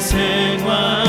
생활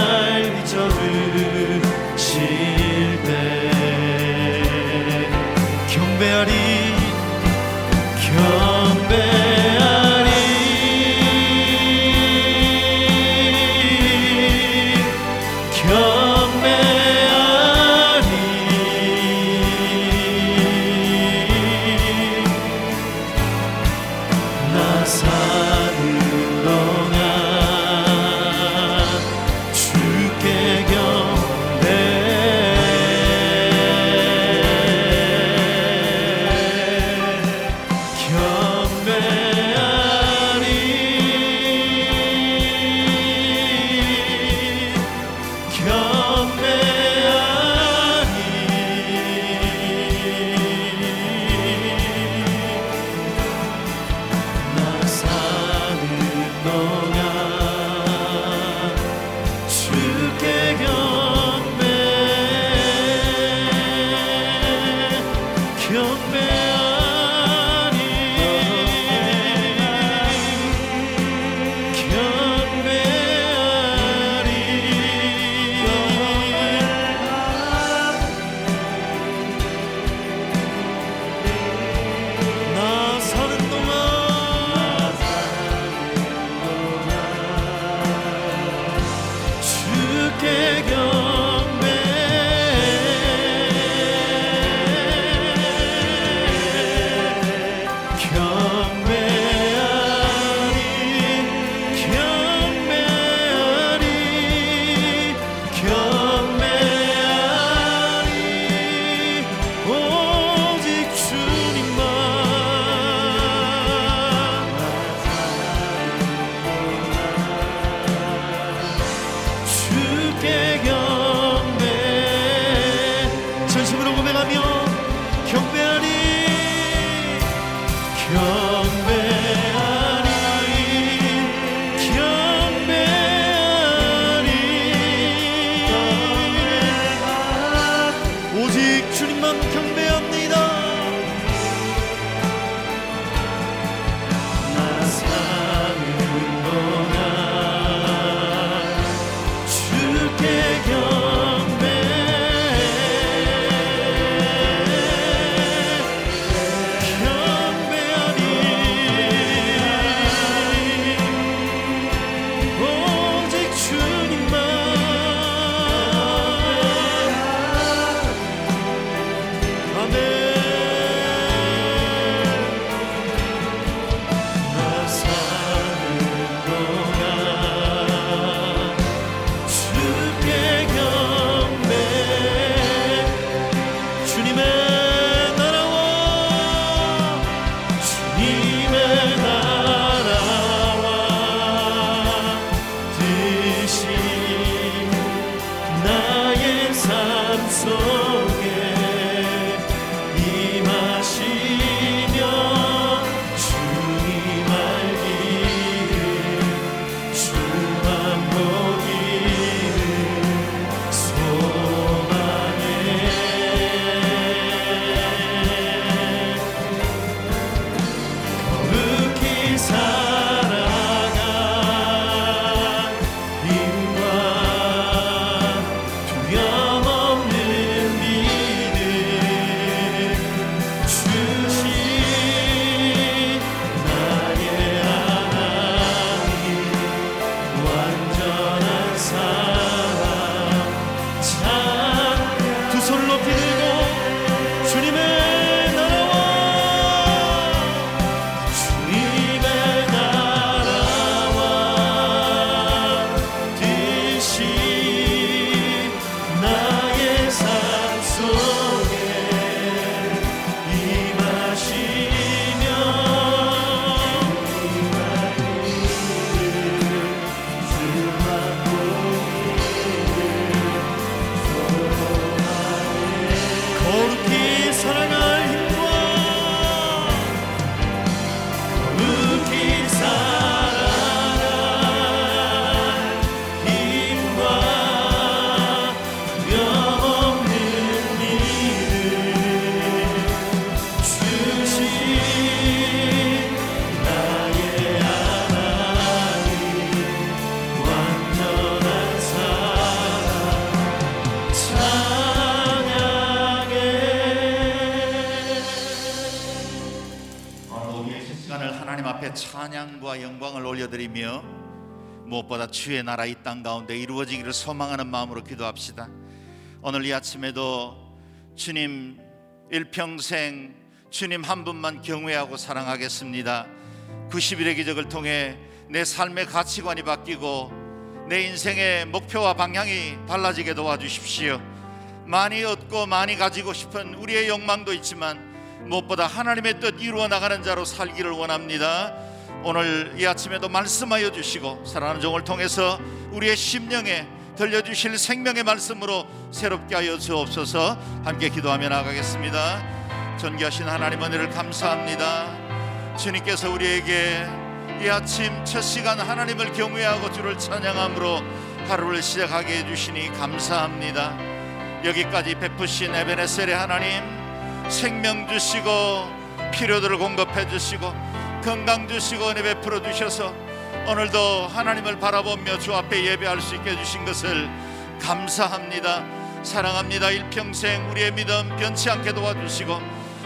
so. 찬양과 영광을 올려드리며 무엇보다 주의 나라 이 땅 가운데 이루어지기를 소망하는 마음으로 기도합시다. 오늘 이 아침에도 주님 일평생 주님 한 분만 경외하고 사랑하겠습니다. 90일의 기적을 통해 내 삶의 가치관이 바뀌고 내 인생의 목표와 방향이 달라지게 도와주십시오. 많이 얻고 많이 가지고 싶은 우리의 욕망도 있지만 무엇보다 하나님의 뜻 이루어 나가는 자로 살기를 원합니다. 오늘 이 아침에도 말씀하여 주시고 사랑하는 종을 통해서 우리의 심령에 들려주실 생명의 말씀으로 새롭게 하여 주옵소서 함께 기도하며 나가겠습니다. 존귀하신 하나님 은혜를 감사합니다. 주님께서 우리에게 이 아침 첫 시간 하나님을 경외하고 주를 찬양함으로 하루를 시작하게 해주시니 감사합니다. 여기까지 베푸신 에베네셀의 하나님 생명 주시고 필요들을 공급해 주시고 건강 주시고 은혜 베풀어 주셔서 오늘도 하나님을 바라보며 주 앞에 예배할 수 있게 해주신 것을 감사합니다. 사랑합니다. 일평생 우리의 믿음 변치 않게 도와주시고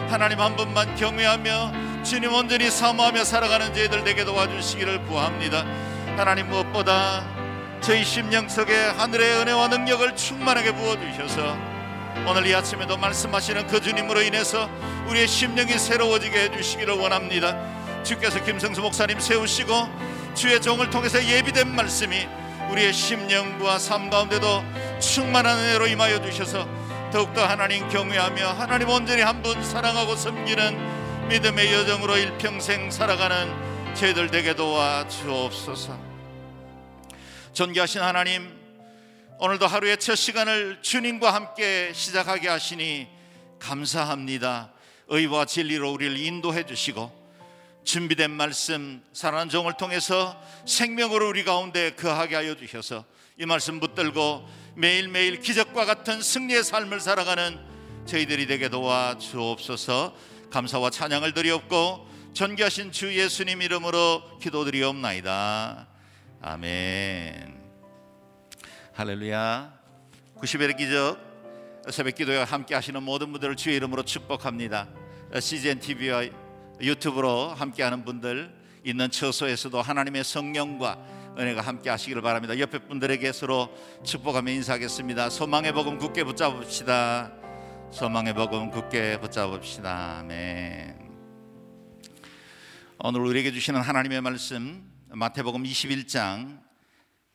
하나님 한 분만 경외하며 주님 온전히 사모하며 살아가는 저희들 되게 도와주시기를 구합니다. 하나님 무엇보다 저희 심령 속에 하늘의 은혜와 능력을 충만하게 부어주셔서 오늘 이 아침에도 말씀하시는 그 주님으로 인해서 우리의 심령이 새로워지게 해주시기를 원합니다. 주께서 김성수 목사님 세우시고 주의 종을 통해서 예비된 말씀이 우리의 심령과 삶 가운데도 충만한 은혜로 임하여 주셔서 더욱더 하나님 경외하며 하나님 온전히 한 분 사랑하고 섬기는 믿음의 여정으로 일평생 살아가는 저희들 되게 도와 주옵소서. 존귀하신 하나님 오늘도 하루의 첫 시간을 주님과 함께 시작하게 하시니 감사합니다. 의와 진리로 우리를 인도해 주시고 준비된 말씀 사랑하는 종을 통해서 생명으로 우리 가운데 거하게 하여 주셔서 이 말씀 붙들고 매일매일 기적과 같은 승리의 삶을 살아가는 저희들이 되게 도와 주옵소서. 감사와 찬양을 드리옵고 존귀하신 주 예수님 이름으로 기도드리옵나이다. 아멘. 할렐루야. 90일의 기적 새벽 기도에 함께 하시는 모든 분들을 주의 이름으로 축복합니다. CGN TV와 유튜브로 함께하는 분들 있는 처소에서도 하나님의 성령과 은혜가 함께 하시기를 바랍니다. 옆에 분들에게 서로 축복하며 인사하겠습니다. 소망의 복음 굳게 붙잡읍시다. 소망의 복음 굳게 붙잡읍시다. 아멘. 오늘 우리에게 주시는 하나님의 말씀 마태복음 21장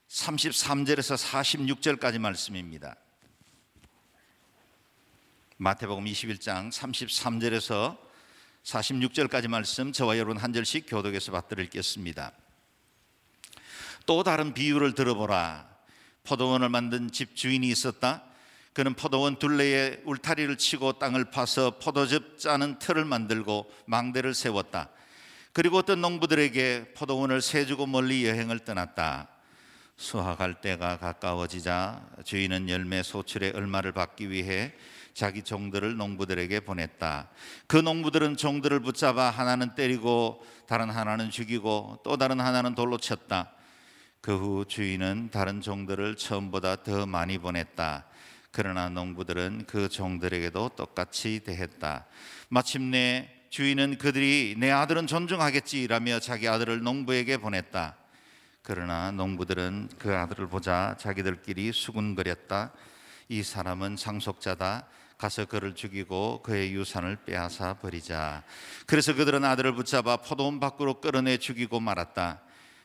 33절에서 46절까지 말씀입니다. 마태복음 21장 33절에서 46절까지 말씀 저와 여러분 한 절씩 교독해서 받들어 읽겠습니다. 또 다른 비유를 들어보라. 포도원을 만든 집 주인이 있었다. 그는 포도원 둘레에 울타리를 치고 땅을 파서 포도즙 짜는 틀을 만들고 망대를 세웠다. 그리고 어떤 농부들에게 포도원을 세주고 멀리 여행을 떠났다. 수확할 때가 가까워지자 주인은 열매 소출의 얼마를 받기 위해 자기 종들을 농부들에게 보냈다. 그 농부들은 종들을 붙잡아 하나는 때리고 다른 하나는 죽이고 또 다른 하나는 돌로 쳤다. 그 후 주인은 다른 종들을 처음보다 더 많이 보냈다. 그러나 농부들은 그 종들에게도 똑같이 대했다. 마침내 주인은 그들이 내 아들은 존중하겠지라며 자기 아들을 농부에게 보냈다. 그러나 농부들은 그 아들을 보자 자기들끼리 수군거렸다. 이 사람은 상속자다. 가서 그를 죽이고 그의 유산을 빼앗아 버리자. 그래서 그들은 아들을 붙잡아 포도원 밖으로 끌어내 죽이고 말았다.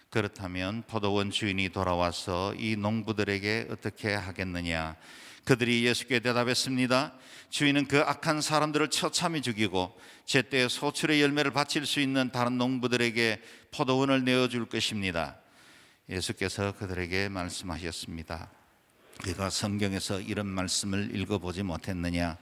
그렇다면 포도원 주인이 돌아와서 이 농부들에게 어떻게 하겠느냐? 그들이 예수께 대답했습니다. 주인은 그 악한 사람들을 처참히 죽이고 제때 소출의 열매를 바칠 수 있는 다른 농부들에게 포도원을 내어줄 것입니다. 예수께서 그들에게 말씀하셨습니다. 네가 성경에서 이런 말씀을 읽어보지 못했느냐?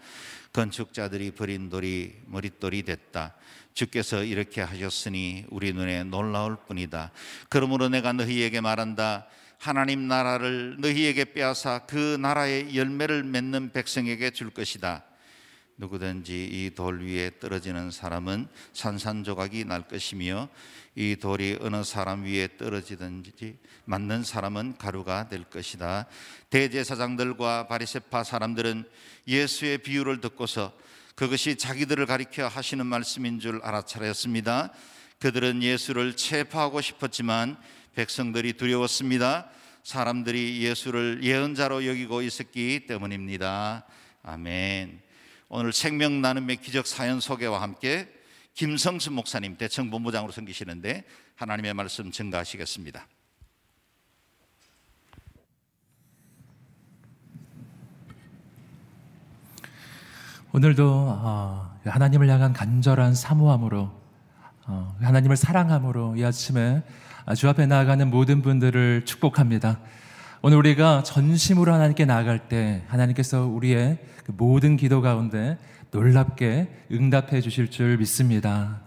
건축자들이 버린 돌이 머릿돌이 됐다. 주께서 이렇게 하셨으니 우리 눈에 놀라울 뿐이다. 그러므로 내가 너희에게 말한다. 하나님 나라를 너희에게 빼앗아 그 나라의 열매를 맺는 백성에게 줄 것이다. 누구든지 이 돌 위에 떨어지는 사람은 산산조각이 날 것이며 이 돌이 어느 사람 위에 떨어지든지 맞는 사람은 가루가 될 것이다. 대제사장들과 바리새파 사람들은 예수의 비유를 듣고서 그것이 자기들을 가리켜 하시는 말씀인 줄 알아차렸습니다. 그들은 예수를 체포하고 싶었지만 백성들이 두려웠습니다. 사람들이 예수를 예언자로 여기고 있었기 때문입니다. 아멘. 오늘 생명 나눔의 기적 사연 소개와 함께 김성수 목사님 대청 본부장으로 섬기시는데 하나님의 말씀 증가하시겠습니다. 오늘도 어, 하나님을 향한 간절한 사모함으로 어, 하나님을 사랑함으로 이 아침에 주 앞에 나아가는 모든 분들을 축복합니다. 오늘 우리가 전심으로 하나님께 나아갈 때 하나님께서 우리의 그 모든 기도 가운데 놀랍게 응답해 주실 줄 믿습니다.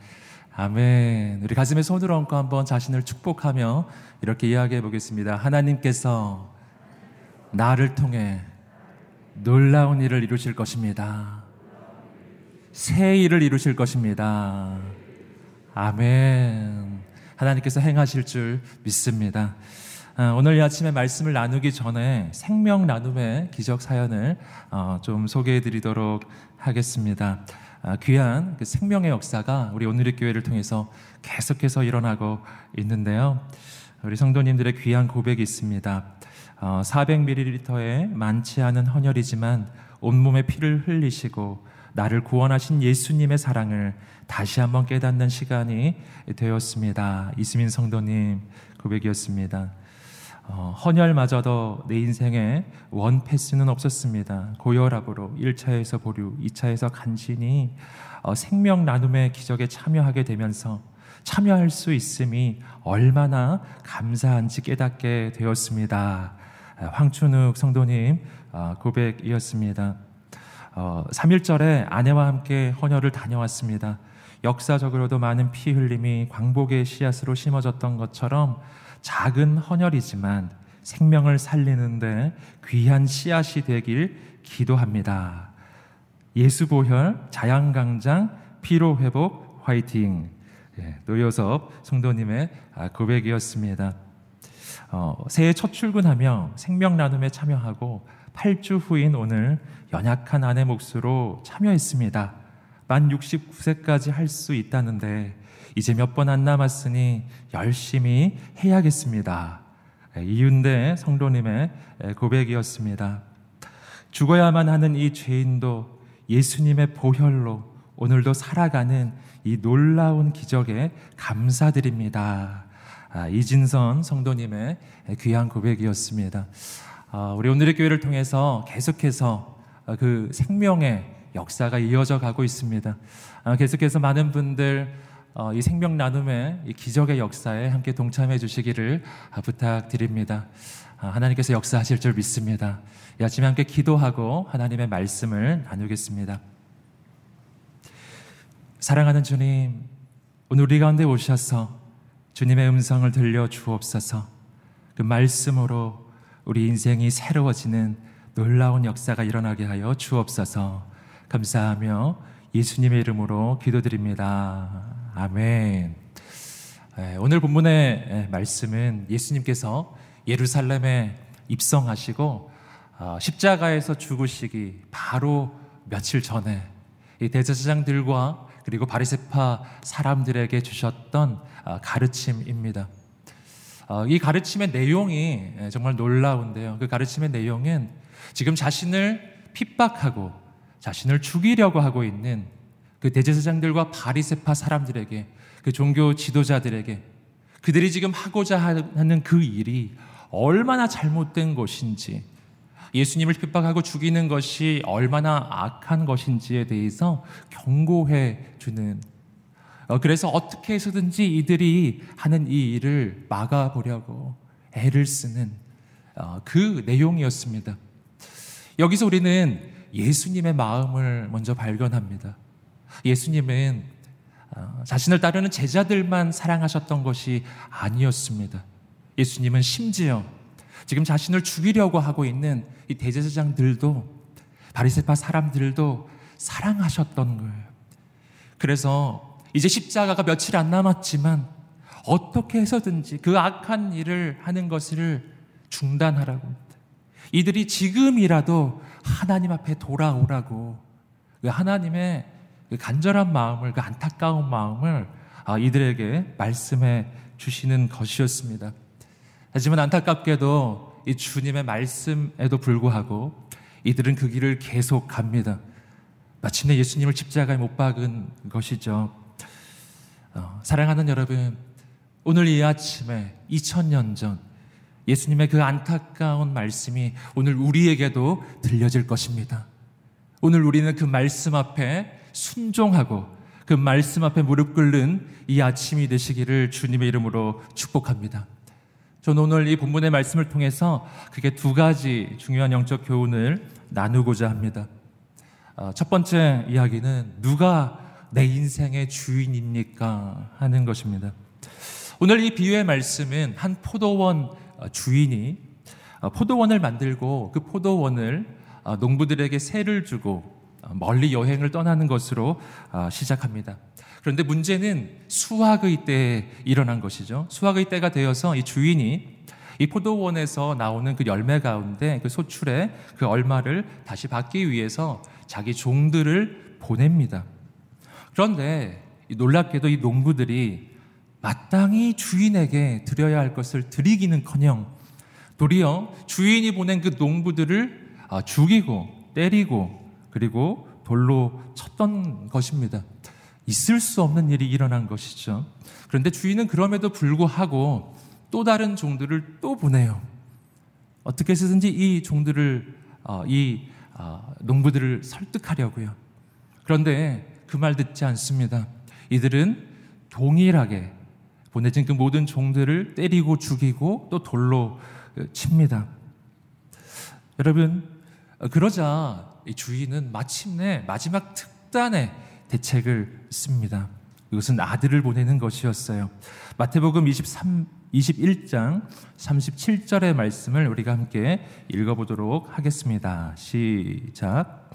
아멘. 우리 가슴에 손을 얹고 한번 자신을 축복하며 이렇게 이야기해 보겠습니다. 하나님께서 나를 통해 놀라운 일을 이루실 것입니다. 새 일을 이루실 것입니다. 아멘. 하나님께서 행하실 줄 믿습니다. 아, 오늘 이 아침에 말씀을 나누기 전에 생명 나눔의 기적 사연을 어, 좀 소개해 드리도록 하겠습니다. 아, 귀한 그 생명의 역사가 우리 오늘의 교회를 통해서 계속해서 일어나고 있는데요. 우리 성도님들의 귀한 고백이 있습니다. 400ml의 어, 많지 않은 헌혈이지만 온몸에 피를 흘리시고 나를 구원하신 예수님의 사랑을 다시 한번 깨닫는 시간이 되었습니다. 이수민 성도님 고백이었습니다. 어, 헌혈마저도 내 인생에 원 패스는 없었습니다. 고혈압으로 1차에서 보류, 2차에서 간신히 어, 생명 나눔의 기적에 참여하게 되면서 참여할 수 있음이 얼마나 감사한지 깨닫게 되었습니다. 황춘욱 성도님 어, 고백이었습니다. 어, 3일절에 아내와 함께 헌혈을 다녀왔습니다. 역사적으로도 많은 피 흘림이 광복의 씨앗으로 심어졌던 것처럼 작은 헌혈이지만 생명을 살리는데 귀한 씨앗이 되길 기도합니다. 예수보혈, 자양강장, 피로회복, 화이팅. 예, 노여섭 성도님의 아, 고백이었습니다. 어, 새해 첫 출근하며 생명 나눔에 참여하고 8주 후인 오늘 연약한 아내 몫으로 참여했습니다. 만 69세까지 할 수 있다는데 이제 몇 번 안 남았으니 열심히 해야겠습니다. 예, 이윤대 성도님의 예, 고백이었습니다. 죽어야만 하는 이 죄인도 예수님의 보혈로 오늘도 살아가는 이 놀라운 기적에 감사드립니다. 아, 이진선 성도님의 귀한 고백이었습니다. 아, 우리 오늘의 교회를 통해서 계속해서 그 생명의 역사가 이어져 가고 있습니다. 아, 계속해서 많은 분들 어, 이 생명 나눔의 이 기적의 역사에 함께 동참해 주시기를 아, 부탁드립니다. 아, 하나님께서 역사하실 줄 믿습니다. 이 아침에 함께 기도하고 하나님의 말씀을 나누겠습니다. 사랑하는 주님, 오늘 우리 가운데 오셔서 주님의 음성을 들려 주옵소서. 그 말씀으로 우리 인생이 새로워지는 놀라운 역사가 일어나게 하여 주옵소서. 감사하며 예수님의 이름으로 기도드립니다. 아멘. 오늘 본문의 말씀은 예수님께서 예루살렘에 입성하시고 어, 십자가에서 죽으시기 바로 며칠 전에 이 대제사장들과 그리고 바리세파 사람들에게 주셨던 어, 가르침입니다. 어, 이 가르침의 내용이 정말 놀라운데요. 그 가르침의 내용은 지금 자신을 핍박하고 자신을 죽이려고 하고 있는 그 대제사장들과 바리세파 사람들에게 그 종교 지도자들에게 그들이 지금 하고자 하는 그 일이 얼마나 잘못된 것인지 예수님을 핍박하고 죽이는 것이 얼마나 악한 것인지에 대해서 경고해 주는 어, 그래서 어떻게 해서든지 이들이 하는 이 일을 막아보려고 애를 쓰는 어, 그 내용이었습니다. 여기서 우리는 예수님의 마음을 먼저 발견합니다. 예수님은 어, 자신을 따르는 제자들만 사랑하셨던 것이 아니었습니다. 예수님은 심지어 지금 자신을 죽이려고 하고 있는 이 대제사장들도 바리새파 사람들도 사랑하셨던 거예요. 그래서 이제 십자가가 며칠 안 남았지만 어떻게 해서든지 그 악한 일을 하는 것을 중단하라고. 이들이 지금이라도 하나님 앞에 돌아오라고 그 하나님의 그 간절한 마음을 그 안타까운 마음을 아, 이들에게 말씀해 주시는 것이었습니다. 하지만 안타깝게도 이 주님의 말씀에도 불구하고 이들은 그 길을 계속 갑니다. 마침내 예수님을 십자가에 못 박은 것이죠. 어, 사랑하는 여러분, 오늘 이 아침에 2000년 전 예수님의 그 안타까운 말씀이 오늘 우리에게도 들려질 것입니다. 오늘 우리는 그 말씀 앞에 순종하고 그 말씀 앞에 무릎 꿇는 이 아침이 되시기를 주님의 이름으로 축복합니다. 저는 오늘 이 본문의 말씀을 통해서 그게 두 가지 중요한 영적 교훈을 나누고자 합니다. 어, 첫 번째 이야기는 누가 내 인생의 주인입니까? 하는 것입니다. 오늘 이 비유의 말씀은 한 포도원 어, 주인이 어, 포도원을 만들고 그 포도원을 농부들에게 세를 주고 멀리 여행을 떠나는 것으로 시작합니다. 그런데 문제는 수확의 때에 일어난 것이죠. 수확의 때가 되어서 이 주인이 이 포도원에서 나오는 그 열매 가운데 그 소출의 그 얼마를 다시 받기 위해서 자기 종들을 보냅니다. 그런데 놀랍게도 이 농부들이 마땅히 주인에게 드려야 할 것을 드리기는커녕 도리어 주인이 보낸 그 농부들을 아, 죽이고 때리고 그리고 돌로 쳤던 것입니다. 있을 수 없는 일이 일어난 것이죠. 그런데 주인은 그럼에도 불구하고 또 다른 종들을 또 보내요. 어떻게 해서든지 이 종들을 어, 이 어, 농부들을 설득하려고요. 그런데 그 말 듣지 않습니다. 이들은 동일하게 보내진 그 모든 종들을 때리고 죽이고 또 돌로 칩니다. 여러분, 그러자 주인은 마침내 마지막 특단의 대책을 씁니다. 이것은 아들을 보내는 것이었어요. 마태복음 23, 21장 37절의 말씀을 우리가 함께 읽어보도록 하겠습니다. 시작.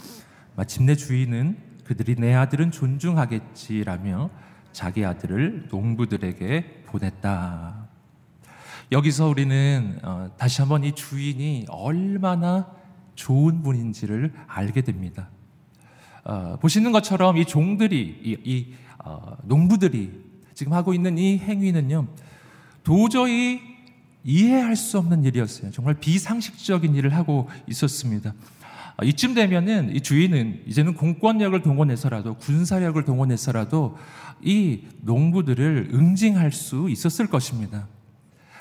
마침내 주인은 그들이 내 아들은 존중하겠지라며 자기 아들을 농부들에게 보냈다. 여기서 우리는 어, 다시 한번 이 주인이 얼마나 좋은 분인지를 알게 됩니다. 어, 보시는 것처럼 이 종들이, 이, 이 어, 농부들이 지금 하고 있는 이 행위는요, 도저히 이해할 수 없는 일이었어요. 정말 비상식적인 일을 하고 있었습니다. 아, 이쯤 되면은 이 주인은 이제는 공권력을 동원해서라도 군사력을 동원해서라도 이 농부들을 응징할 수 있었을 것입니다.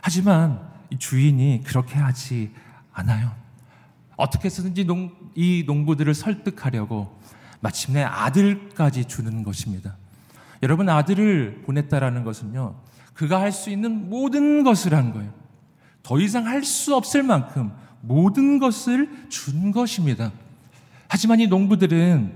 하지만 이 주인이 그렇게 하지 않아요. 어떻게 해서든지 농, 이 농부들을 설득하려고 마침내 아들까지 주는 것입니다. 여러분 아들을 보냈다라는 것은요. 그가 할 수 있는 모든 것을 한 거예요. 더 이상 할 수 없을 만큼 모든 것을 준 것입니다. 하지만 이 농부들은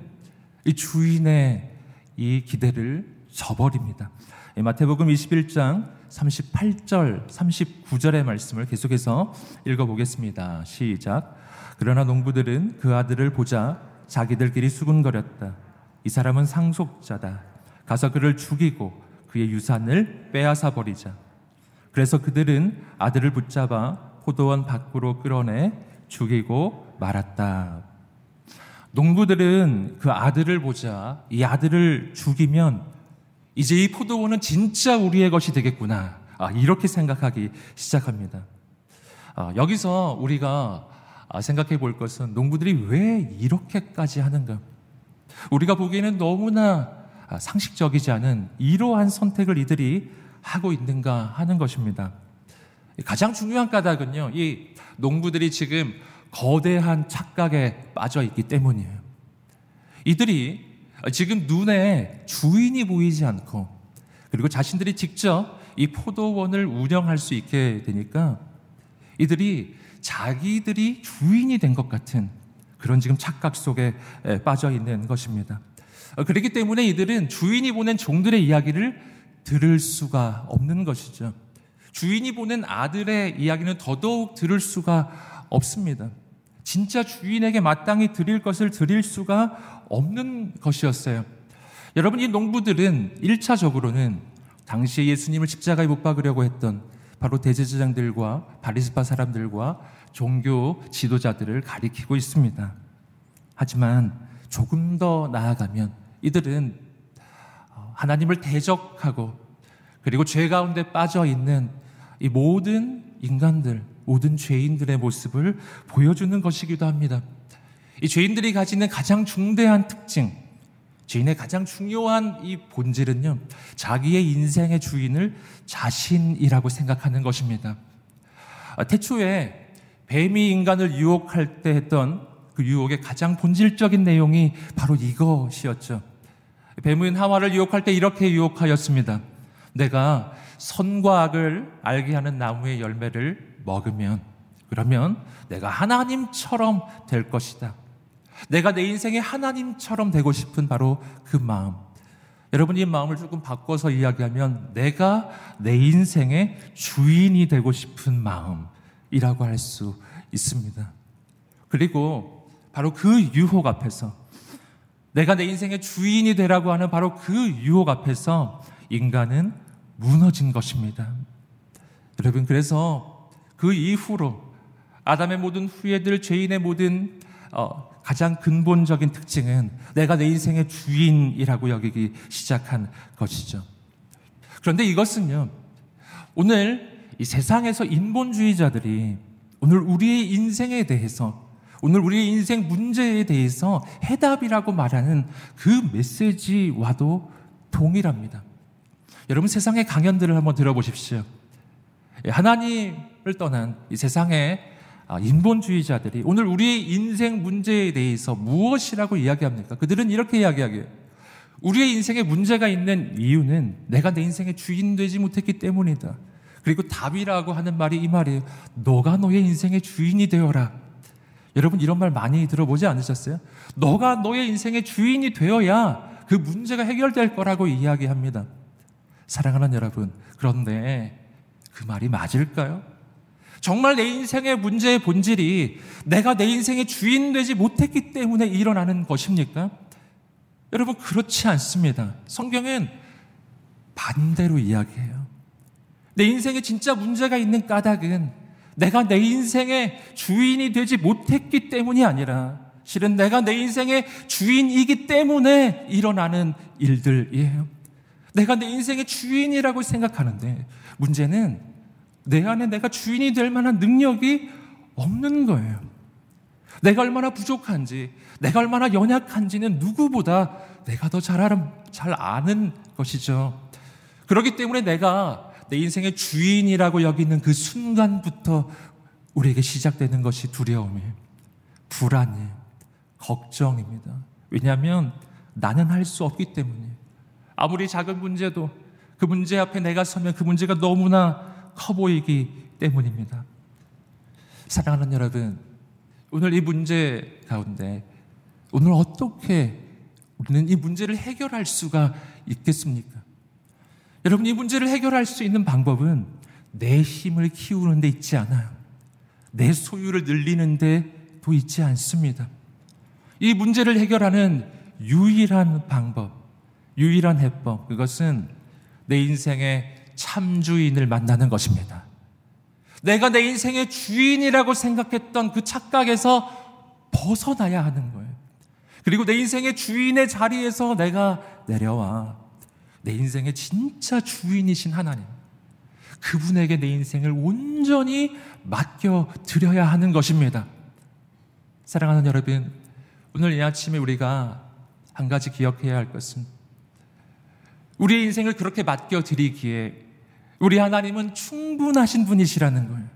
이 주인의 이 기대를 저버립니다. 마태복음 21장 38절, 39절의 말씀을 계속해서 읽어보겠습니다. 시작. 그러나 농부들은 그 아들을 보자 자기들끼리 수군거렸다. 이 사람은 상속자다. 가서 그를 죽이고 그의 유산을 빼앗아 버리자. 그래서 그들은 아들을 붙잡아 포도원 밖으로 끌어내 죽이고 말았다. 농부들은 그 아들을 보자 이 아들을 죽이면 이제 이 포도원은 진짜 우리의 것이 되겠구나. 아, 이렇게 생각하기 시작합니다. 아, 여기서 우리가 아, 생각해 볼 것은 농부들이 왜 이렇게까지 하는가? 우리가 보기에는 너무나 아, 상식적이지 않은 이러한 선택을 이들이 하고 있는가 하는 것입니다. 가장 중요한 까닭은요, 이 농부들이 지금 거대한 착각에 빠져 있기 때문이에요. 이들이 지금 눈에 주인이 보이지 않고, 그리고 자신들이 직접 이 포도원을 운영할 수 있게 되니까 이들이 자기들이 주인이 된 것 같은 그런 지금 착각 속에 빠져 있는 것입니다. 어, 그렇기 때문에 이들은 주인이 보낸 종들의 이야기를 들을 수가 없는 것이죠. 주인이 보낸 아들의 이야기는 더더욱 들을 수가 없습니다. 진짜 주인에게 마땅히 드릴 것을 드릴 수가 없는 것이었어요. 여러분, 이 농부들은 1차적으로는 당시에 예수님을 십자가에 못 박으려고 했던 바로 대제사장들과 바리스파 사람들과 종교 지도자들을 가리키고 있습니다. 하지만 조금 더 나아가면 이들은 하나님을 대적하고 그리고 죄 가운데 빠져 있는 이 모든 인간들, 모든 죄인들의 모습을 보여주는 것이기도 합니다. 이 죄인들이 가지는 가장 중대한 특징, 죄인의 가장 중요한 이 본질은요, 자기의 인생의 주인을 자신이라고 생각하는 것입니다. 아, 태초에 뱀이 인간을 유혹할 때 했던 그 유혹의 가장 본질적인 내용이 바로 이것이었죠. 뱀은 하와를 유혹할 때 이렇게 유혹하였습니다. 내가 선과 악을 알게 하는 나무의 열매를 먹으면 그러면 내가 하나님처럼 될 것이다. 내가 내 인생에 하나님처럼 되고 싶은 바로 그 마음. 여러분 이 마음을 조금 바꿔서 이야기하면 내가 내 인생의 주인이 되고 싶은 마음이라고 할 수 있습니다. 그리고 바로 그 유혹 앞에서 내가 내 인생의 주인이 되라고 하는 바로 그 유혹 앞에서 인간은 무너진 것입니다. 여러분, 그래서 그 이후로 아담의 모든 후예들, 죄인의 모든 어, 가장 근본적인 특징은 내가 내 인생의 주인이라고 여기기 시작한 것이죠. 그런데 이것은요, 오늘 이 세상에서 인본주의자들이 오늘 우리의 인생에 대해서 오늘 우리의 인생 문제에 대해서 해답이라고 말하는 그 메시지와도 동일합니다. 여러분 세상의 강연들을 한번 들어보십시오. 예, 하나님을 떠난 이 세상의 아, 인본주의자들이 오늘 우리의 인생 문제에 대해서 무엇이라고 이야기합니까? 그들은 이렇게 이야기하게요. 우리의 인생에 문제가 있는 이유는 내가 내 인생의 주인 되지 못했기 때문이다. 그리고 답이라고 하는 말이 이 말이에요. 너가 너의 인생의 주인이 되어라. 여러분 이런 말 많이 들어보지 않으셨어요? 너가 너의 인생의 주인이 되어야 그 문제가 해결될 거라고 이야기합니다. 사랑하는 여러분, 그런데 그 말이 맞을까요? 정말 내 인생의 문제의 본질이 내가 내 인생의 주인 되지 못했기 때문에 일어나는 것입니까? 여러분, 그렇지 않습니다. 성경은 반대로 이야기해요. 내 인생에 진짜 문제가 있는 까닭은 내가 내 인생의 주인이 되지 못했기 때문이 아니라 실은 내가 내 인생의 주인이기 때문에 일어나는 일들이에요. 내가 내 인생의 주인이라고 생각하는데 문제는 내 안에 내가 주인이 될 만한 능력이 없는 거예요. 내가 얼마나 부족한지, 내가 얼마나 연약한지는 누구보다 내가 더 잘 아는 것이죠. 그렇기 때문에 내가 내 인생의 주인이라고 여기는 그 순간부터 우리에게 시작되는 것이 두려움이에요. 불안이에요. 걱정입니다. 왜냐하면 나는 할 수 없기 때문이에요. 아무리 작은 문제도 그 문제 앞에 내가 서면 그 문제가 너무나 커 보이기 때문입니다. 사랑하는 여러분, 오늘 이 문제 가운데 오늘 어떻게 우리는 이 문제를 해결할 수가 있겠습니까? 여러분, 이 문제를 해결할 수 있는 방법은 내 힘을 키우는 데 있지 않아요. 내 소유를 늘리는 데도 있지 않습니다. 이 문제를 해결하는 유일한 방법, 유일한 해법, 그것은 내 인생의 참주인을 만나는 것입니다. 내가 내 인생의 주인이라고 생각했던 그 착각에서 벗어나야 하는 거예요. 그리고 내 인생의 주인의 자리에서 내가 내려와 내 인생의 진짜 주인이신 하나님. 그분에게 내 인생을 온전히 맡겨 드려야 하는 것입니다. 사랑하는 여러분, 오늘 이 아침에 우리가 한 가지 기억해야 할 것은 우리의 인생을 그렇게 맡겨 드리기에 우리 하나님은 충분하신 분이시라는 거예요.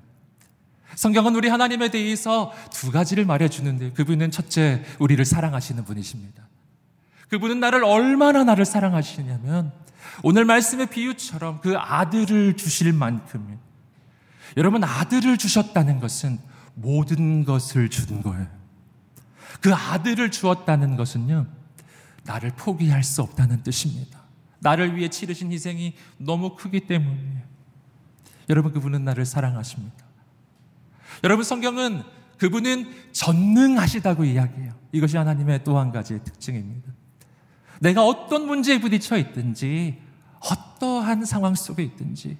성경은 우리 하나님에 대해서 두 가지를 말해주는데 그분은 첫째, 우리를 사랑하시는 분이십니다. 그분은 나를 얼마나 나를 사랑하시냐면 오늘 말씀의 비유처럼 그 아들을 주실 만큼 여러분 아들을 주셨다는 것은 모든 것을 준 거예요. 그 아들을 주었다는 것은요. 나를 포기할 수 없다는 뜻입니다. 나를 위해 치르신 희생이 너무 크기 때문이에요. 여러분 그분은 나를 사랑하십니다. 여러분 성경은 그분은 전능하시다고 이야기해요. 이것이 하나님의 또 한 가지의 특징입니다. 내가 어떤 문제에 부딪혀 있든지, 어떠한 상황 속에 있든지,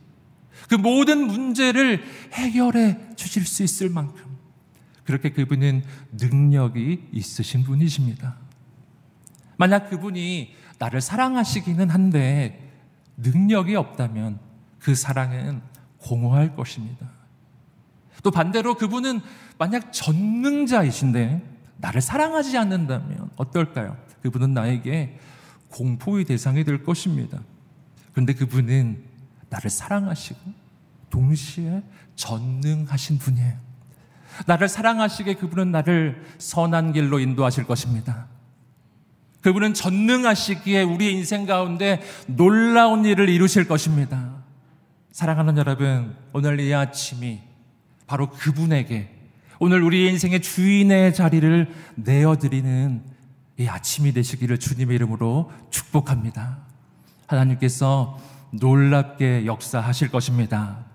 그 모든 문제를 해결해 주실 수 있을 만큼, 그렇게 그분은 능력이 있으신 분이십니다. 만약 그분이 나를 사랑하시기는 한데 능력이 없다면 그 사랑은 공허할 것입니다. 또 반대로 그분은 만약 전능자이신데 나를 사랑하지 않는다면 어떨까요? 그분은 나에게 공포의 대상이 될 것입니다. 그런데 그분은 나를 사랑하시고 동시에 전능하신 분이에요. 나를 사랑하시게 그분은 나를 선한 길로 인도하실 것입니다. 그분은 전능하시기에 우리의 인생 가운데 놀라운 일을 이루실 것입니다. 사랑하는 여러분, 오늘 이 아침이 바로 그분에게 오늘 우리 인생의 주인의 자리를 내어드리는 이 아침이 되시기를 주님의 이름으로 축복합니다. 하나님께서 놀랍게 역사하실 것입니다.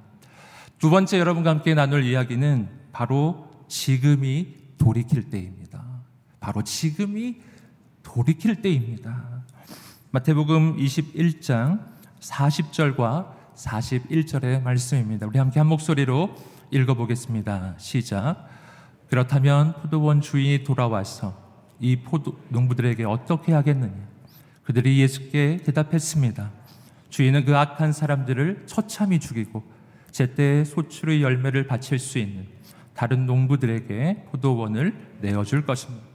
두 번째 여러분과 함께 나눌 이야기는 바로 지금이 돌이킬 때입니다. 바로 지금이 돌이킬 때입니다. 마태복음 21장 40절과 41절의 말씀입니다. 우리 함께 한 목소리로 읽어보겠습니다. 시작. 그렇다면 포도원 주인이 돌아와서 이 포도 농부들에게 어떻게 하겠느냐? 그들이 예수께 대답했습니다. 주인은 그 악한 사람들을 처참히 죽이고 제때 소출의 열매를 바칠 수 있는 다른 농부들에게 포도원을 내어줄 것입니다.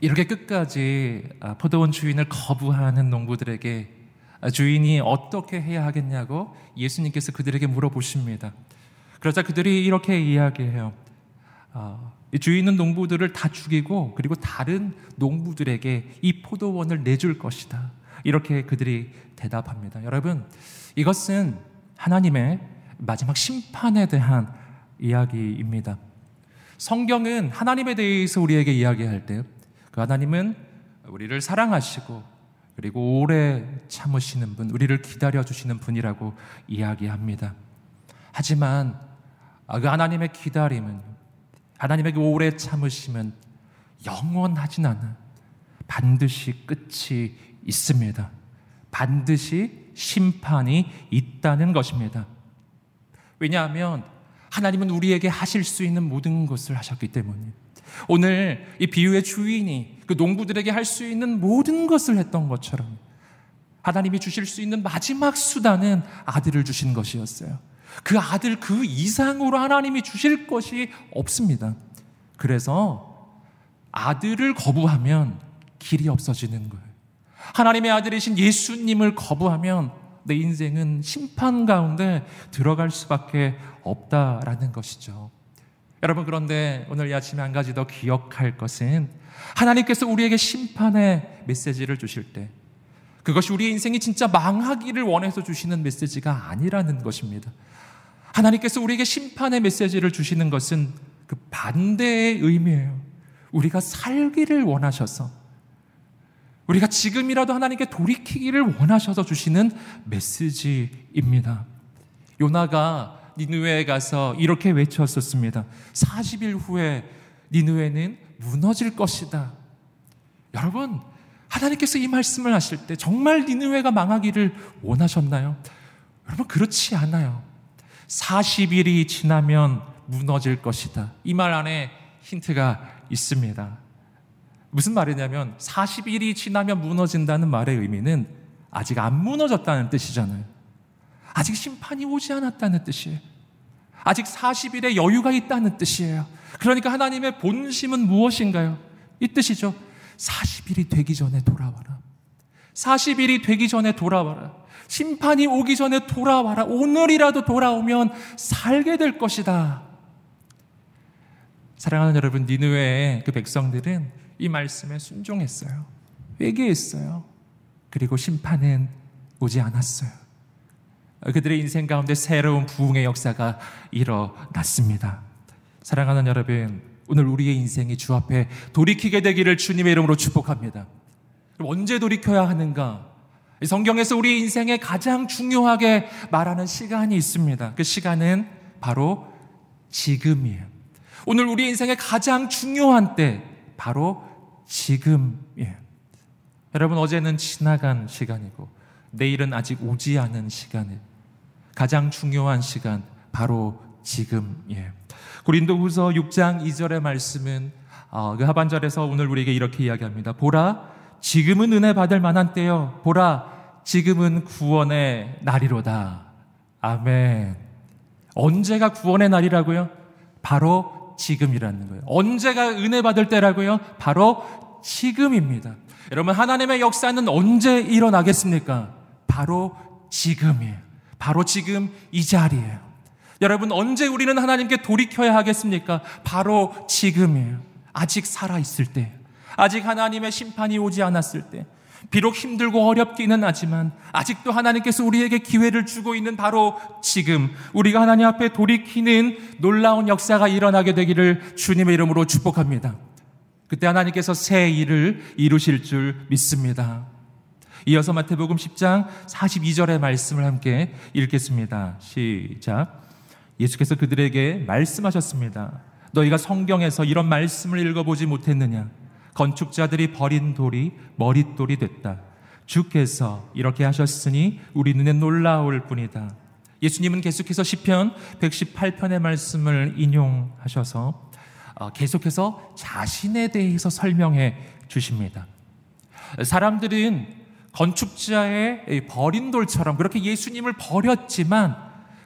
이렇게 끝까지 아, 포도원 주인을 거부하는 농부들에게 아, 주인이 어떻게 해야 하겠냐고 예수님께서 그들에게 물어보십니다. 그러자 그들이 이렇게 이야기해요. 아, 주인은 농부들을 다 죽이고 그리고 다른 농부들에게 이 포도원을 내줄 것이다. 이렇게 그들이 대답합니다. 여러분, 이것은 하나님의 마지막 심판에 대한 이야기입니다. 성경은 하나님에 대해서 우리에게 이야기할 때, 그 하나님은 우리를 사랑하시고 그리고 오래 참으시는 분, 우리를 기다려 주시는 분이라고 이야기합니다. 하지만 아, 그 하나님의 기다림은 하나님의 그 오래 참으심은 영원하진 않아. 반드시 끝이 있습니다. 반드시 심판이 있다는 것입니다. 왜냐하면 하나님은 우리에게 하실 수 있는 모든 것을 하셨기 때문에 오늘 이 비유의 주인이 그 농부들에게 할 수 있는 모든 것을 했던 것처럼 하나님이 주실 수 있는 마지막 수단은 아들을 주신 것이었어요. 그 아들 그 이상으로 하나님이 주실 것이 없습니다. 그래서 아들을 거부하면 길이 없어지는 거예요. 하나님의 아들이신 예수님을 거부하면 내 인생은 심판 가운데 들어갈 수밖에 없다라는 것이죠. 여러분 그런데 오늘 이 아침에 한 가지 더 기억할 것은 하나님께서 우리에게 심판의 메시지를 주실 때 그것이 우리 인생이 진짜 망하기를 원해서 주시는 메시지가 아니라는 것입니다. 하나님께서 우리에게 심판의 메시지를 주시는 것은 그 반대의 의미예요. 우리가 살기를 원하셔서 우리가 지금이라도 하나님께 돌이키기를 원하셔서 주시는 메시지입니다. 요나가 니누에 가서 이렇게 외쳤었습니다. 40일 후에 니누에는 무너질 것이다. 여러분, 하나님께서 이 말씀을 하실 때 정말 니누에가 망하기를 원하셨나요? 여러분, 그렇지 않아요. 40일이 지나면 무너질 것이다. 이 말 안에 힌트가 있습니다. 무슨 말이냐면 40일이 지나면 무너진다는 말의 의미는 아직 안 무너졌다는 뜻이잖아요. 아직 심판이 오지 않았다는 뜻이에요. 아직 40일의 여유가 있다는 뜻이에요. 그러니까 하나님의 본심은 무엇인가요? 이 뜻이죠. 40일이 되기 전에 돌아와라. 40일이 되기 전에 돌아와라. 심판이 오기 전에 돌아와라. 오늘이라도 돌아오면 살게 될 것이다. 사랑하는 여러분, 니느웨의 그 백성들은 이 말씀에 순종했어요. 회개했어요. 그리고 심판은 오지 않았어요. 그들의 인생 가운데 새로운 부흥의 역사가 일어났습니다. 사랑하는 여러분, 오늘 우리의 인생이 주 앞에 돌이키게 되기를 주님의 이름으로 축복합니다. 언제 돌이켜야 하는가? 성경에서 우리 인생에 가장 중요하게 말하는 시간이 있습니다. 그 시간은 바로 지금이에요. 오늘 우리 인생의 가장 중요한 때, 바로 지금이에요. 여러분, 어제는 지나간 시간이고, 내일은 아직 오지 않은 시간에 가장 중요한 시간, 바로 지금이에요. 고린도후서 6장 2절의 말씀은 어, 그 하반절에서 오늘 우리에게 이렇게 이야기합니다. 보라, 지금은 은혜 받을 만한 때요. 보라, 지금은 구원의 날이로다. 아멘. 언제가 구원의 날이라고요? 바로 지금이라는 거예요. 언제가 은혜 받을 때라고요? 바로 지금입니다. 여러분, 하나님의 역사는 언제 일어나겠습니까? 바로 지금이에요. 바로 지금 이 자리예요. 여러분, 언제 우리는 하나님께 돌이켜야 하겠습니까? 바로 지금이에요. 아직 살아있을 때. 아직 하나님의 심판이 오지 않았을 때. 비록 힘들고 어렵기는 하지만 아직도 하나님께서 우리에게 기회를 주고 있는 바로 지금 우리가 하나님 앞에 돌이키는 놀라운 역사가 일어나게 되기를 주님의 이름으로 축복합니다. 그때 하나님께서 새 일을 이루실 줄 믿습니다. 이어서 마태복음 10장 42절의 말씀을 함께 읽겠습니다. 시작. 예수께서 그들에게 말씀하셨습니다. 너희가 성경에서 이런 말씀을 읽어보지 못했느냐? 건축자들이 버린 돌이 머릿돌이 됐다. 주께서 이렇게 하셨으니 우리 눈에 놀라울 뿐이다. 예수님은 계속해서 시편 118편의 말씀을 인용하셔서 어, 계속해서 자신에 대해서 설명해 주십니다. 사람들은 건축자의 버린 돌처럼 그렇게 예수님을 버렸지만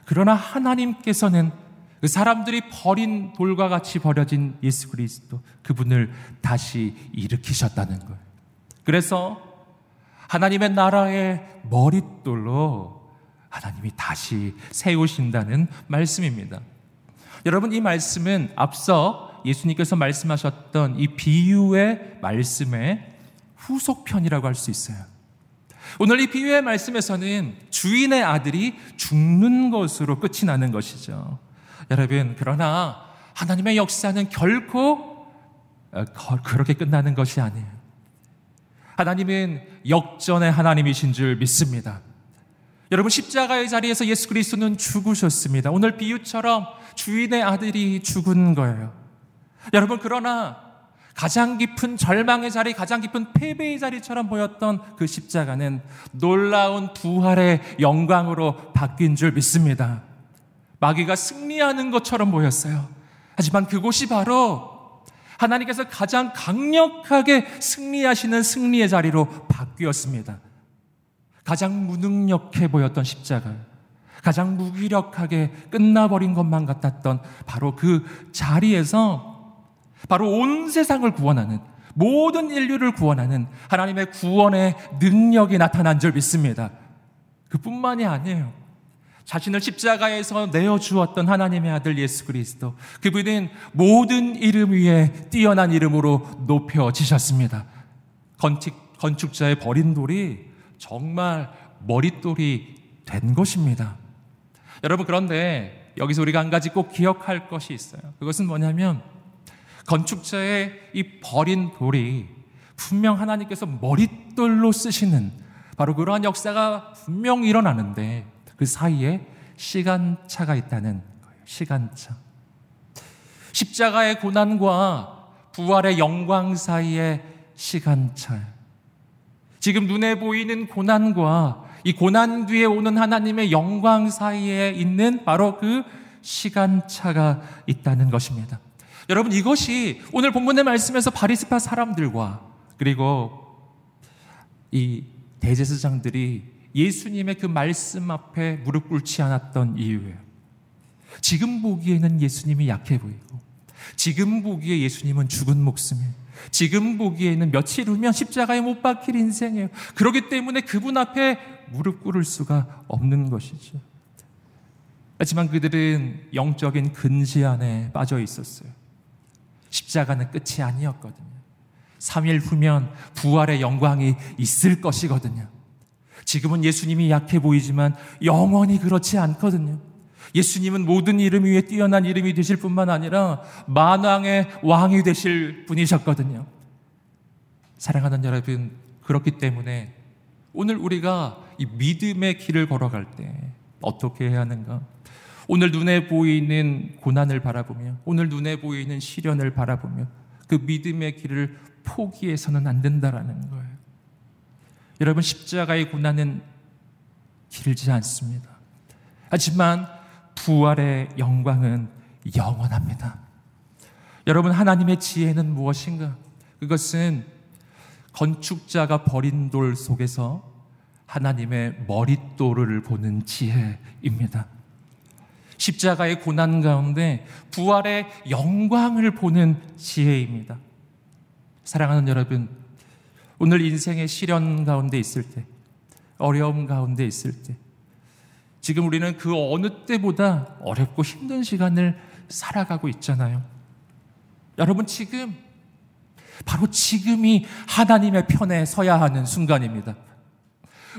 그러나 하나님께서는 그 사람들이 버린 돌과 같이 버려진 예수 그리스도 그분을 다시 일으키셨다는 거예요. 그래서 하나님의 나라의 머릿돌로 하나님이 다시 세우신다는 말씀입니다. 여러분 이 말씀은 앞서 예수님께서 말씀하셨던 이 비유의 말씀의 후속편이라고 할 수 있어요. 오늘 이 비유의 말씀에서는 주인의 아들이 죽는 것으로 끝이 나는 것이죠. 여러분, 그러나 하나님의 역사는 결코 어, 그렇게 끝나는 것이 아니에요. 하나님은 역전의 하나님이신 줄 믿습니다. 여러분, 십자가의 자리에서 예수 그리스도는 죽으셨습니다. 오늘 비유처럼 주인의 아들이 죽은 거예요. 여러분, 그러나 가장 깊은 절망의 자리, 가장 깊은 패배의 자리처럼 보였던 그 십자가는 놀라운 부활의 영광으로 바뀐 줄 믿습니다. 마귀가 승리하는 것처럼 보였어요. 하지만 그곳이 바로 하나님께서 가장 강력하게 승리하시는 승리의 자리로 바뀌었습니다. 가장 무능력해 보였던 십자가, 가장 무기력하게 끝나버린 것만 같았던 바로 그 자리에서 바로 온 세상을 구원하는 모든 인류를 구원하는 하나님의 구원의 능력이 나타난 줄 믿습니다. 그뿐만이 아니에요. 자신을 십자가에서 내어 주었던 하나님의 아들 예수 그리스도. 그분은 모든 이름 위에 뛰어난 이름으로 높여지셨습니다. 건축, 건축자의 버린 돌이 정말 머릿돌이 된 것입니다. 여러분, 그런데 여기서 우리가 한 가지 꼭 기억할 것이 있어요. 그것은 뭐냐면, 건축자의 이 버린 돌이 분명 하나님께서 머릿돌로 쓰시는 바로 그러한 역사가 분명 일어나는데 그 사이에 시간차가 있다는 거예요. 시간차. 십자가의 고난과 부활의 영광 사이에 시간차. 지금 눈에 보이는 고난과 이 고난 뒤에 오는 하나님의 영광 사이에 있는 바로 그 시간차가 있다는 것입니다. 여러분 이것이 오늘 본문의 말씀에서 바리스파 사람들과 그리고 이 대제사장들이 예수님의 그 말씀 앞에 무릎 꿇지 않았던 이유예요. 지금 보기에는 예수님이 약해 보이고, 지금 보기에 예수님은 죽은 목숨이에요. 지금 보기에는 며칠 후면 십자가에 못 박힐 인생이에요. 그렇기 때문에 그분 앞에 무릎 꿇을 수가 없는 것이죠. 하지만 그들은 영적인 근시 안에 빠져 있었어요. 십자가는 끝이 아니었거든요. 3일 후면 부활의 영광이 있을 것이거든요. 지금은 예수님이 약해 보이지만 영원히 그렇지 않거든요. 예수님은 모든 이름 위에 뛰어난 이름이 되실 뿐만 아니라 만왕의 왕이 되실 분이셨거든요. 사랑하는 여러분, 그렇기 때문에 오늘 우리가 이 믿음의 길을 걸어갈 때 어떻게 해야 하는가? 오늘 눈에 보이는 고난을 바라보며, 오늘 눈에 보이는 시련을 바라보며 그 믿음의 길을 포기해서는 안 된다라는 거예요. 여러분 십자가의 고난은 길지 않습니다. 하지만 부활의 영광은 영원합니다. 여러분, 하나님의 지혜는 무엇인가? 그것은 건축자가 버린 돌 속에서 하나님의 머릿돌을 보는 지혜입니다. 십자가의 고난 가운데 부활의 영광을 보는 지혜입니다. 사랑하는 여러분, 오늘 인생의 시련 가운데 있을 때, 어려움 가운데 있을 때, 지금 우리는 그 어느 때보다 어렵고 힘든 시간을 살아가고 있잖아요. 여러분, 지금, 바로 지금이 하나님의 편에 서야 하는 순간입니다.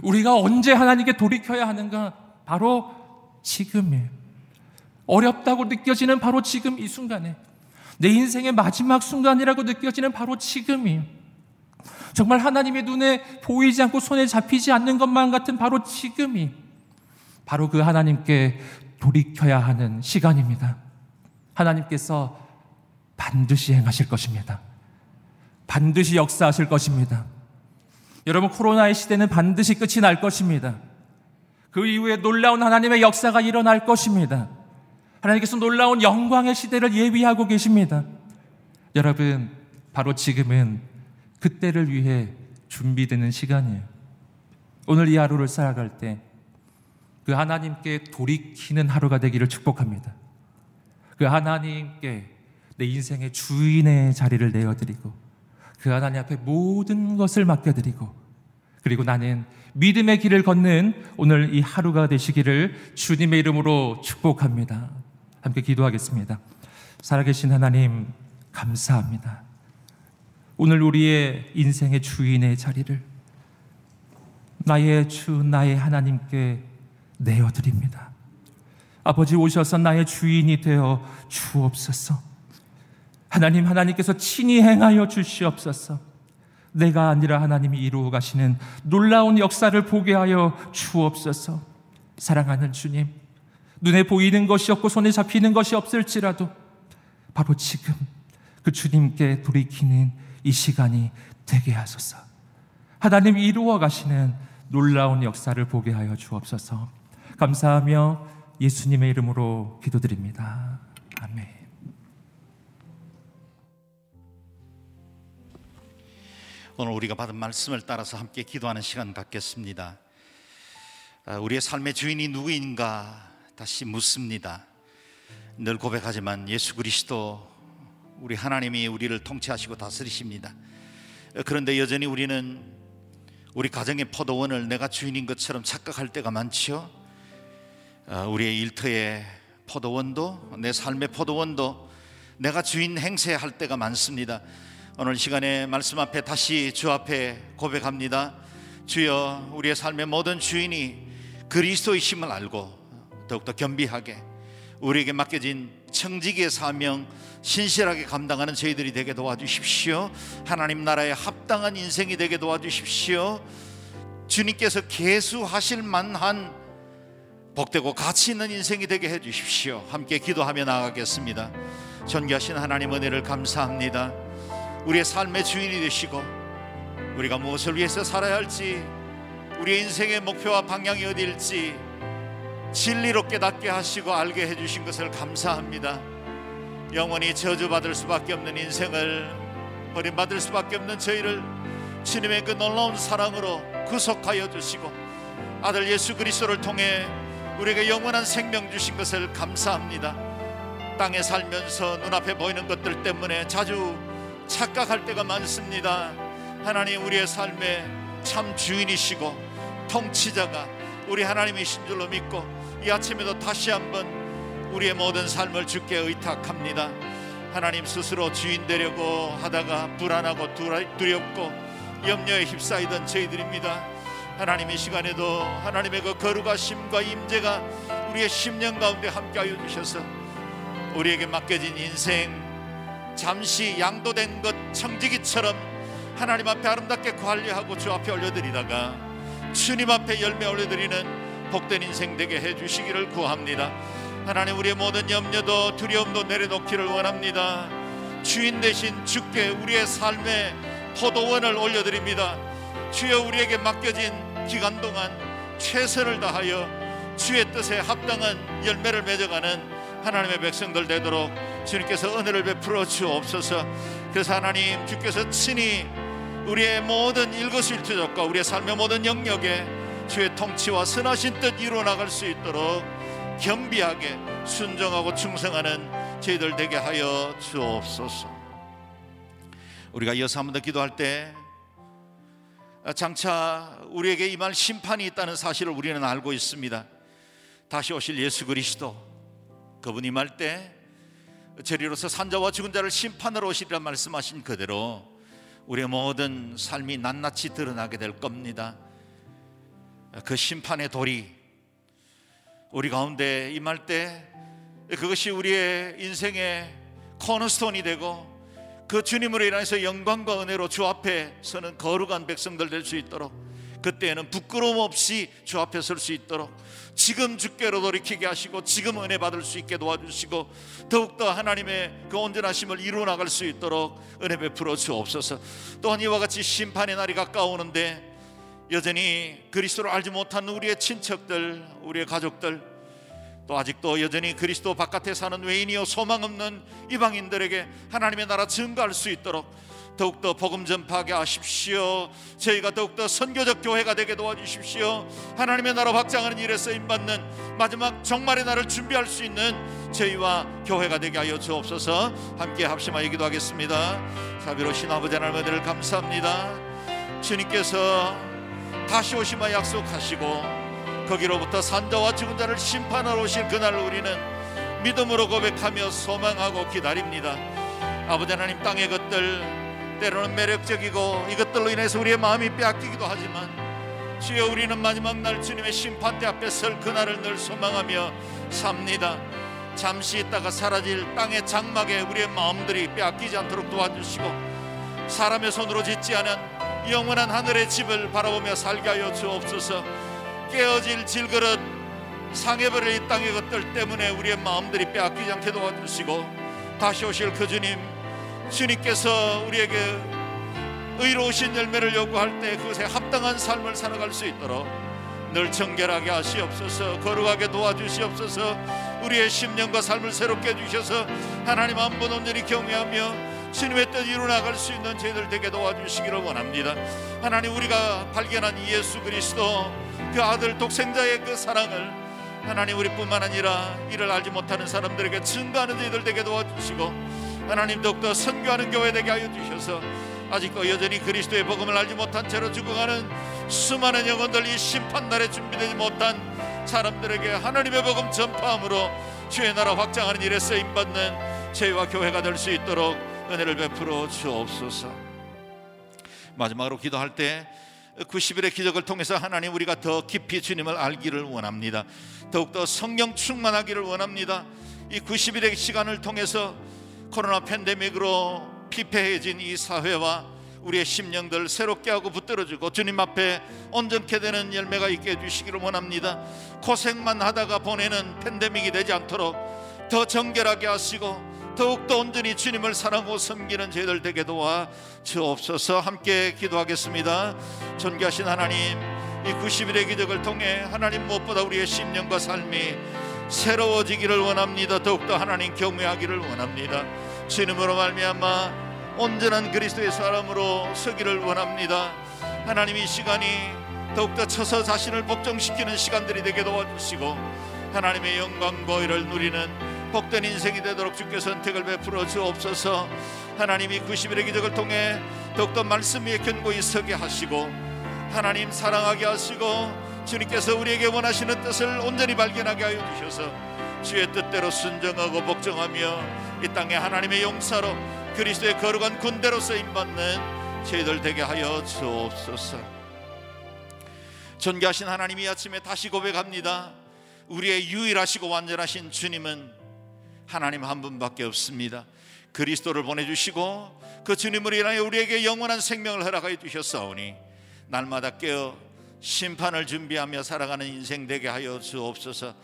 우리가 언제 하나님께 돌이켜야 하는가? 바로 지금이에요. 어렵다고 느껴지는 바로 지금 이 순간에. 내 인생의 마지막 순간이라고 느껴지는 바로 지금이에요. 정말 하나님의 눈에 보이지 않고 손에 잡히지 않는 것만 같은 바로 지금이 바로 그 하나님께 돌이켜야 하는 시간입니다. 하나님께서 반드시 행하실 것입니다. 반드시 역사하실 것입니다. 여러분, 코로나의 시대는 반드시 끝이 날 것입니다. 그 이후에 놀라운 하나님의 역사가 일어날 것입니다. 하나님께서 놀라운 영광의 시대를 예비하고 계십니다. 여러분, 바로 지금은 그때를 위해 준비되는 시간이에요. 오늘 이 하루를 살아갈 때 그 하나님께 돌이키는 하루가 되기를 축복합니다. 그 하나님께 내 인생의 주인의 자리를 내어드리고 그 하나님 앞에 모든 것을 맡겨드리고 그리고 나는 믿음의 길을 걷는 오늘 이 하루가 되시기를 주님의 이름으로 축복합니다. 함께 기도하겠습니다. 살아계신 하나님, 감사합니다. 오늘 우리의 인생의 주인의 자리를 나의 주, 나의 하나님께 내어드립니다. 아버지 오셔서 나의 주인이 되어 주옵소서. 하나님, 하나님께서 친히 행하여 주시옵소서. 내가 아니라 하나님이 이루어 가시는 놀라운 역사를 보게 하여 주옵소서. 사랑하는 주님, 눈에 보이는 것이 없고 손에 잡히는 것이 없을지라도 바로 지금 그 주님께 돌이키는 이 시간이 되게 하소서. 하나님 이루어 가시는 놀라운 역사를 보게 하여 주옵소서. 감사하며 예수님의 이름으로 기도드립니다. 아멘. 오늘 우리가 받은 말씀을 따라서 함께 기도하는 시간 갖겠습니다. 아, 우리의 삶의 주인이 누구인가 다시 묻습니다. 늘 고백하지만 예수 그리스도 우리 하나님이 우리를 통치하시고 다스리십니다. 그런데 여전히 우리는 우리 가정의 포도원을 내가 주인인 것처럼 착각할 때가 많지요. 아, 우리의 일터의 포도원도 내 삶의 포도원도 내가 주인 행세할 때가 많습니다. 오늘 시간에 말씀 앞에 다시 주 앞에 고백합니다. 주여 우리의 삶의 모든 주인이 그리스도이심을 알고 더욱더 겸비하게 우리에게 맡겨진 청지기의 사명 신실하게 감당하는 저희들이 되게 도와주십시오. 하나님 나라에 합당한 인생이 되게 도와주십시오. 주님께서 계수하실 만한 복되고 가치 있는 인생이 되게 해 주십시오. 함께 기도하며 나가겠습니다. 존귀하신 하나님 은혜를 감사합니다. 우리의 삶의 주인이 되시고 우리가 무엇을 위해서 살아야 할지 우리의 인생의 목표와 방향이 어디일지 진리로 깨닫게 하시고 알게 해주신 것을 감사합니다. 영원히 저주받을 수밖에 없는 인생을 버림받을 수밖에 없는 저희를 주님의 그 놀라운 사랑으로 구속하여 주시고 아들 예수 그리스도를 통해 우리에게 영원한 생명 주신 것을 감사합니다. 땅에 살면서 눈앞에 보이는 것들 때문에 자주 착각할 때가 많습니다. 하나님 우리의 삶의 참 주인이시고 통치자가 우리 하나님이신 줄로 믿고 이 아침에도 다시 한번 우리의 모든 삶을 주께 의탁합니다. 하나님 스스로 주인 되려고 하다가 불안하고 두렵고 염려에 휩싸이던 저희들입니다. 하나님 이 시간에도 하나님의 그 거룩하심과 임재가 우리의 심령 가운데 함께하여 주셔서 우리에게 맡겨진 인생 잠시 양도된 것 청지기처럼 하나님 앞에 아름답게 관리하고 주 앞에 올려드리다가 주님 앞에 열매 올려드리는 복된 인생 되게 해주시기를 구합니다. 하나님 우리의 모든 염려도 두려움도 내려놓기를 원합니다. 주인 대신 주께 우리의 삶의 포도원을 올려드립니다. 주여 우리에게 맡겨진 기간 동안 최선을 다하여 주의 뜻에 합당한 열매를 맺어가는 하나님의 백성들 되도록 주님께서 은혜를 베풀어 주옵소서. 그래서 하나님 주께서 친히 우리의 모든 일거수일투족과 우리의 삶의 모든 영역에 주의 통치와 선하신 뜻 이루어 나갈 수 있도록 겸비하게 순종하고 충성하는 저희들 되게 하여 주옵소서. 우리가 이어서 한번 더 기도할 때 장차 우리에게 임할 심판이 있다는 사실을 우리는 알고 있습니다. 다시 오실 예수 그리스도 그분이 임할 때 저리로서 산자와 죽은 자를 심판하러 오시리라 말씀하신 그대로 우리의 모든 삶이 낱낱이 드러나게 될 겁니다. 그 심판의 돌이 우리 가운데 임할 때 그것이 우리의 인생의 코너스톤이 되고 그 주님으로 인해서 영광과 은혜로 주 앞에 서는 거룩한 백성들 될 수 있도록 그때에는 부끄러움 없이 주 앞에 설 수 있도록 지금 주께로 돌이키게 하시고 지금 은혜 받을 수 있게 도와주시고 더욱더 하나님의 그 온전하심을 이루어 나갈 수 있도록 은혜 베풀어 주옵소서. 또한 이와 같이 심판의 날이 가까우는데 여전히 그리스도를 알지 못한 우리의 친척들 우리의 가족들 또 아직도 여전히 그리스도 바깥에 사는 외인이요 소망 없는 이방인들에게 하나님의 나라 증거할 수 있도록 더욱더 복음 전파하게 하십시오. 저희가 더욱더 선교적 교회가 되게 도와주십시오. 하나님의 나라 확장하는 일에 쓰임 받는 마지막 종말의 날을 준비할 수 있는 저희와 교회가 되게 하여 주옵소서. 함께 합심하여 기도하겠습니다. 자비로신 아버지 하나님을 감사합니다. 주님께서 다시 오시마 약속하시고 거기로부터 산자와 죽은 자를 심판하러 오실 그날을 우리는 믿음으로 고백하며 소망하고 기다립니다. 아버지 하나님 땅의 것들 때로는 매력적이고 이것들로 인해서 우리의 마음이 빼앗기기도 하지만 주여 우리는 마지막 날 주님의 심판대 앞에 설 그날을 늘 소망하며 삽니다. 잠시 있다가 사라질 땅의 장막에 우리의 마음들이 빼앗기지 않도록 도와주시고 사람의 손으로 짓지 않은 영원한 하늘의 집을 바라보며 살게 하여 주옵소서. 깨어질 질그릇 상해버릴 이 땅의 것들 때문에 우리의 마음들이 빼앗기지 않게 도와주시고 다시 오실 그 주님 주님께서 우리에게 의로우신 열매를 요구할 때 그것에 합당한 삶을 살아갈 수 있도록 늘 정결하게 하시옵소서 거룩하게 도와주시옵소서 우리의 심령과 삶을 새롭게 해주셔서 하나님 한번 온전히 경외하며 주님의 뜻 이루어나갈 수 있는 저희들 되게 도와주시기를 원합니다. 하나님 우리가 발견한 예수 그리스도 그 아들 독생자의 그 사랑을 하나님 우리뿐만 아니라 이를 알지 못하는 사람들에게 증거하는 저희들 되게 도와주시고 하나님 더욱더 선교하는 교회 되게 하여 주셔서 아직도 여전히 그리스도의 복음을 알지 못한 채로 죽어가는 수많은 영혼들 이 심판날에 준비되지 못한 사람들에게 하나님의 복음 전파함으로 주의 나라 확장하는 일에 쓰임받는 저희와 교회가 될 수 있도록 은혜를 베풀어 주옵소서. 마지막으로 기도할 때 90일의 기적을 통해서 하나님 우리가 더 깊이 주님을 알기를 원합니다. 더욱더 성령 충만하기를 원합니다. 이 90일의 시간을 통해서 코로나 팬데믹으로 피폐해진 이 사회와 우리의 심령들 새롭게 하고 붙들어주고 주님 앞에 온전케 되는 열매가 있게 해주시기를 원합니다. 고생만 하다가 보내는 팬데믹이 되지 않도록 더 정결하게 하시고 더욱더 온전히 주님을 사랑하고 섬기는 저희들 되게 도와 주옵소서 함께 기도하겠습니다. 존귀하신 하나님 이 90일의 기적을 통해 하나님 무엇보다 우리의 심령과 삶이 새로워지기를 원합니다. 더욱더 하나님 경외하기를 원합니다. 주님으로 말미암아 온전한 그리스도의 사람으로 서기를 원합니다. 하나님 이 시간이 더욱더 쳐서 자신을 복종시키는 시간들이 되게 도와주시고 하나님의 영광과 의를 누리는 복된 인생이 되도록 주께 선택을 베풀어 주옵소서 하나님이 90일의 기적을 통해 더욱더 말씀 위에 견고히 서게 하시고 하나님 사랑하게 하시고 주님께서 우리에게 원하시는 뜻을 온전히 발견하게 하여 주셔서 주의 뜻대로 순정하고 복종하며 이 땅에 하나님의 용사로 그리스도의 거룩한 군대로 쓰임 받는 저희들 되게 하여 주옵소서. 존귀하신 하나님이 아침에 다시 고백합니다. 우리의 유일하시고 완전하신 주님은 하나님 한 분밖에 없습니다. 그리스도를 보내주시고 그 주님을 인하여 우리에게 영원한 생명을 허락하여 주셨사오니 날마다 깨어 심판을 준비하며 살아가는 인생 되게 하여 주옵소서.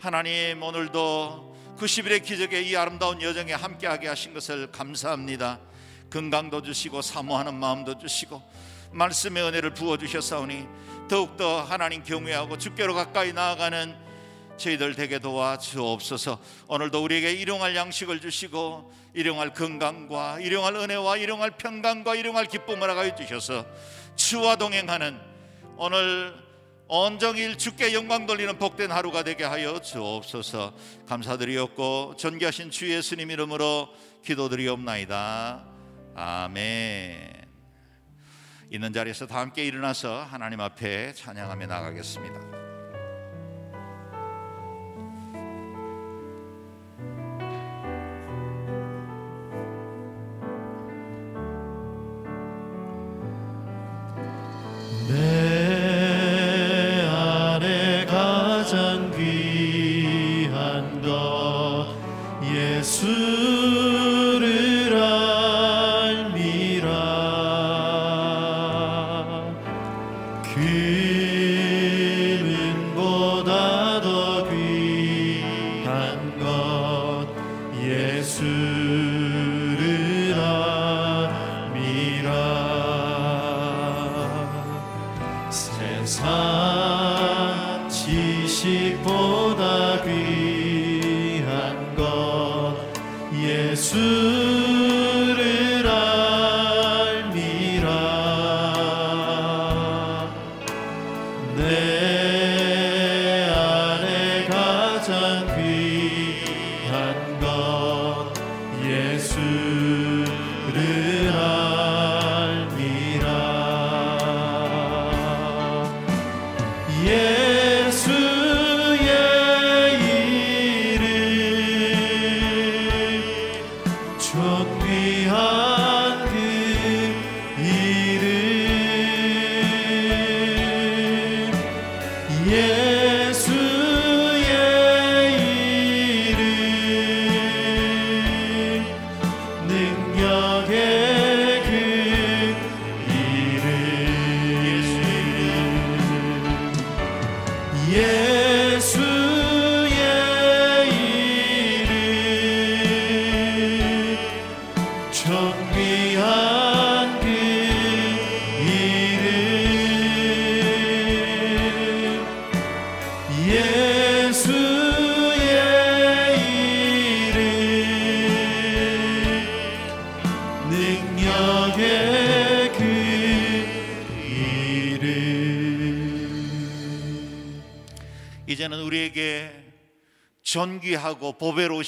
하나님 오늘도 90일의 기적의 이 아름다운 여정에 함께하게 하신 것을 감사합니다. 건강도 주시고 사모하는 마음도 주시고 말씀의 은혜를 부어 주셨사오니 더욱더 하나님 경외하고 주께로 가까이 나아가는 저희들 되게 도와 주옵소서. 오늘도 우리에게 일용할 양식을 주시고 일용할 건강과 일용할 은혜와 일용할 평강과 일용할 기쁨을 하여 주셔서 주와 동행하는 오늘 온종일 주께 영광 돌리는 복된 하루가 되게 하여 주옵소서. 감사드리옵고 존귀하신 주 예수님 이름으로 기도드리옵나이다. 아멘. 있는 자리에서 다 함께 일어나서 하나님 앞에 찬양하며 나가겠습니다. 예수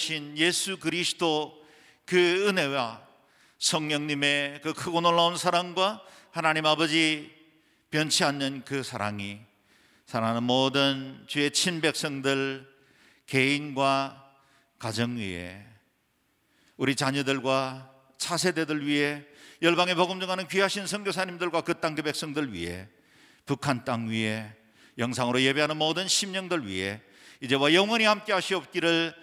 보배로우신 예수 그리스도 그 은혜와 성령님의 그 크고 놀라운 사랑과 하나님 아버지 변치 않는 그 사랑이 사랑하는 모든 주의 친백성들 개인과 가정 위에 우리 자녀들과 차세대들 위해 열방의 복음 전하는 귀하신 선교사님들과 그 땅 그 백성들 위해 북한 땅 위에 영상으로 예배하는 모든 심령들 위해 이제와 영원히 함께 하시옵기를